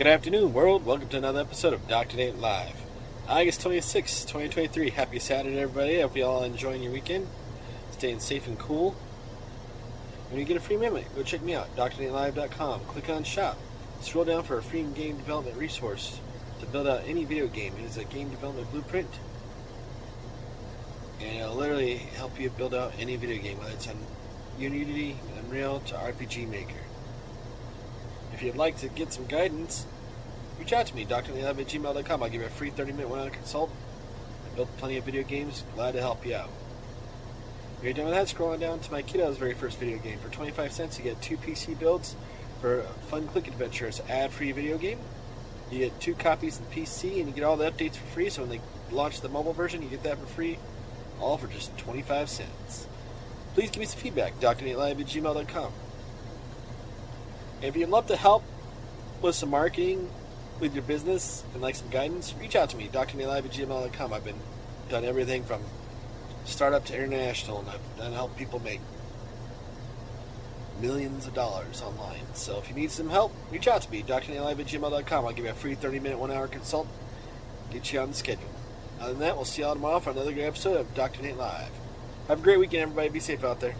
Good afternoon, world. Welcome to another episode of Dr. Nate Live. August 26, 2023. Happy Saturday, everybody. I hope you all enjoying your weekend, staying safe and cool. When you get a free minute, go check me out, drnatelive.com. Click on Shop. Scroll down for a free game development resource to build out any video game. It is a game development blueprint. And it'll literally help you build out any video game, whether it's on Unity, Unreal, to RPG Maker. If you'd like to get some guidance, reach out to me, drnatelive at gmail.com. I'll give you a free 30 minute one hour consult. I built plenty of video games. Glad to help you out. If you're done with that, scroll on down to my kiddo's very first video game. For 25 cents, you get two PC builds for fun click adventure. It's ad free video game. You get two copies in PC and you get all the updates for free. So when they launch the mobile version, you get that for free, all for just 25 cents. Please give me some feedback, drnatelive at gmail.com. If you'd love to help with some marketing with your business and like some guidance, reach out to me, drnatelive at gmail.com. I've been done everything from startup to international, and I've done help people make millions of dollars online. So if you need some help, reach out to me, drnatelive at gmail.com. I'll give you a free 30 minute, one hour consult, get you on the schedule. Other than that, we'll see you all tomorrow for another great episode of Dr. Nate Live. Have a great weekend, everybody. Be safe out there.